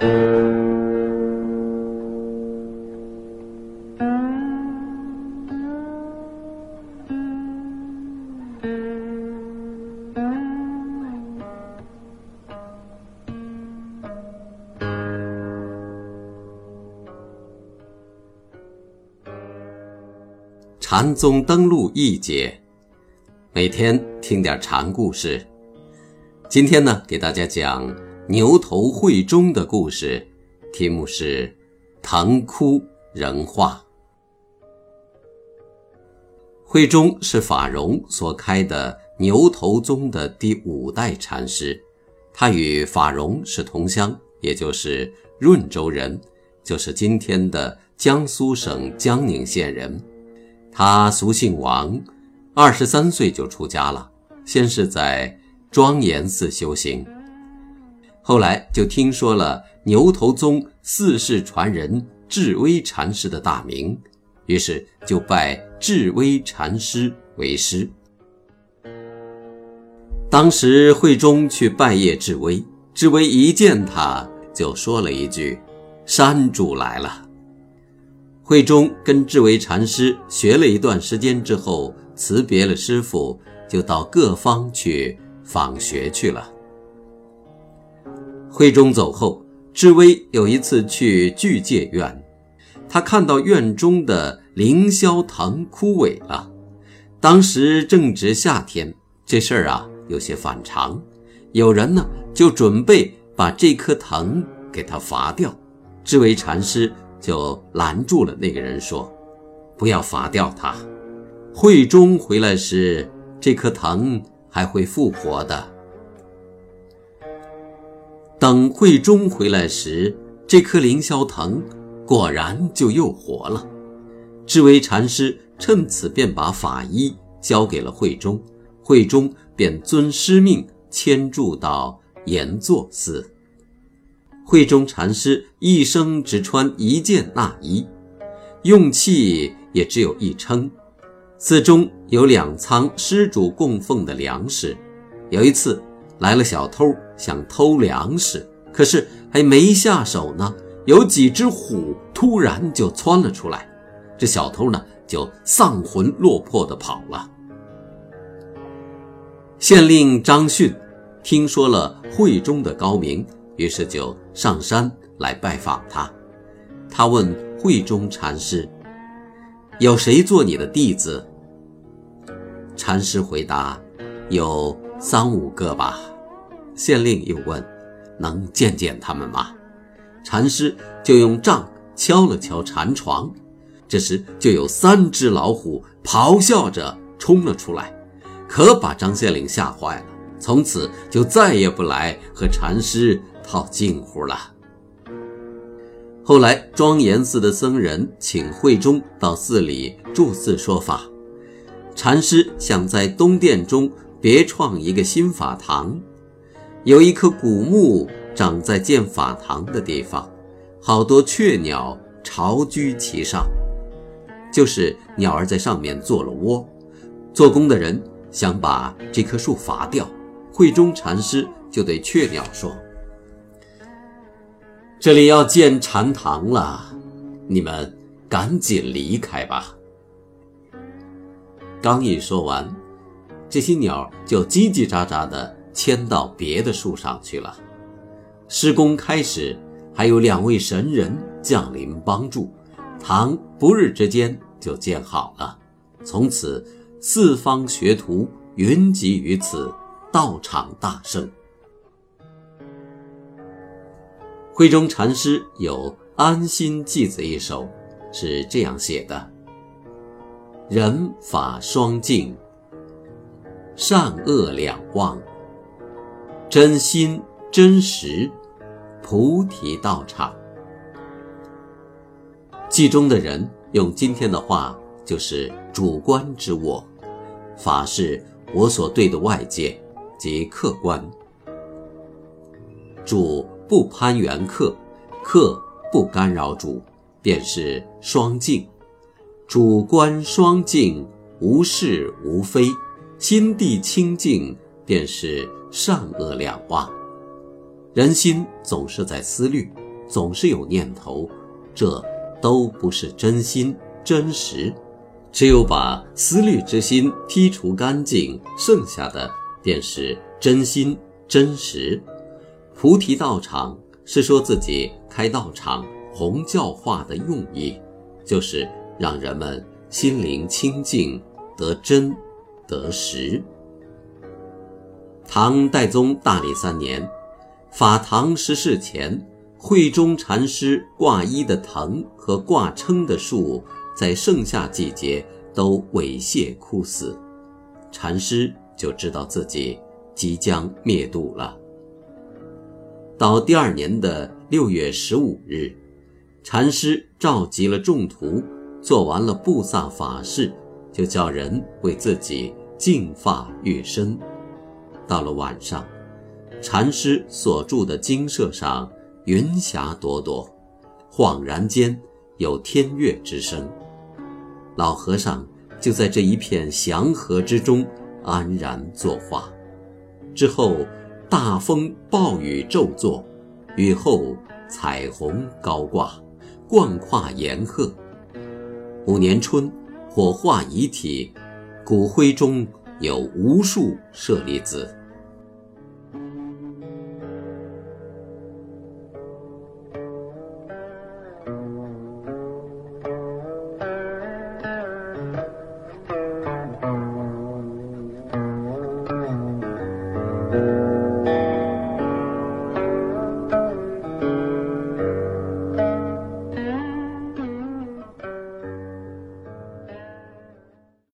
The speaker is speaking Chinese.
禅宗登陆一节，每天听点禅故事。今天呢，给大家讲牛头慧中的故事，题目是“唐窟人化”。慧中是法融所开的牛头宗的第五代禅师，他与法融是同乡，也就是润州人，就是今天的江苏省江宁县人。他俗姓王，二十三岁就出家了。先是在庄严寺修行，后来就听说了牛头宗四世传人智威禅师的大名，于是就拜智威禅师为师。当时慧中去拜谒智威，智威一见他就说了一句：“山主来了。”慧中跟智为禅师学了一段时间之后，辞别了师傅，就到各方去访学去了。慧中走后，智威有一次去具戒院，他看到院中的凌霄藤枯萎了。当时正值夏天，这事儿啊有些反常，有人呢就准备把这棵藤给它伐掉。智为禅师。就拦住了那个人，说：“不要伐掉它。慧中回来时，这棵藤还会复活的。等慧中回来时，这棵凌霄藤果然就又活了。智为禅师趁此便把法衣交给了慧中，慧中便遵师命迁住到岩座寺。”慧中禅师一生只穿一件纳衣，用器也只有一称。寺中有两仓施主供奉的粮食。有一次来了小偷，想偷粮食，可是还没下手呢，有几只虎突然就窜了出来，这小偷呢就丧魂落魄地跑了。县令张逊听说了慧中的高明。于是就上山来拜访他。他问慧中禅师：“有谁做你的弟子？”禅师回答：“有三五个吧。”县令又问：“能见见他们吗？”禅师就用杖敲了敲禅床，这时就有三只老虎咆哮着冲了出来，可把张县令吓坏了。从此就再也不来和禅师。套近乎了。后来，庄严寺的僧人请慧中到寺里住寺说法。禅师想在东殿中别创一个新法堂，有一棵古木长在建法堂的地方，好多雀鸟巢居其上，就是鸟儿在上面做了窝。做工的人想把这棵树伐掉，慧中禅师就对雀鸟说。这里要建禅堂了，你们赶紧离开吧。刚一说完，这些鸟就叽叽喳喳的迁到别的树上去了。施工开始，还有两位神人降临帮助，堂不日之间就建好了。从此，四方学徒云集于此，道场大盛。慧中禅师有《安心偈子》一首，是这样写的：“人法双净，善恶两忘，真心真实，菩提道场。”记中的人用今天的话就是主观之我，法是我所对的外界即客观，主。不攀缘客，客不干扰主，便是双净。主观双净，无是无非，心地清净，便是善恶两忘。人心总是在思虑，总是有念头，这都不是真心真实。只有把思虑之心剔除干净，剩下的便是真心真实。菩提道场是说自己开道场弘教化的用意，就是让人们心灵清净，得真得实。唐代宗大历三年，法堂失事前，慧中禅师挂衣的藤和挂撑的树，在盛夏季节都猥亵枯死，禅师就知道自己即将灭度了。到第二年的六月十五日，禅师召集了众徒，做完了布萨法事，就叫人为自己净发浴身。到了晚上，禅师所住的精舍上云霞朵朵，恍然间有天乐之声。老和尚就在这一片祥和之中安然作画。之后，大风暴雨骤作，雨后彩虹高挂，贯跨岩壑。五年春，火化遗体，骨灰中有无数舍利子。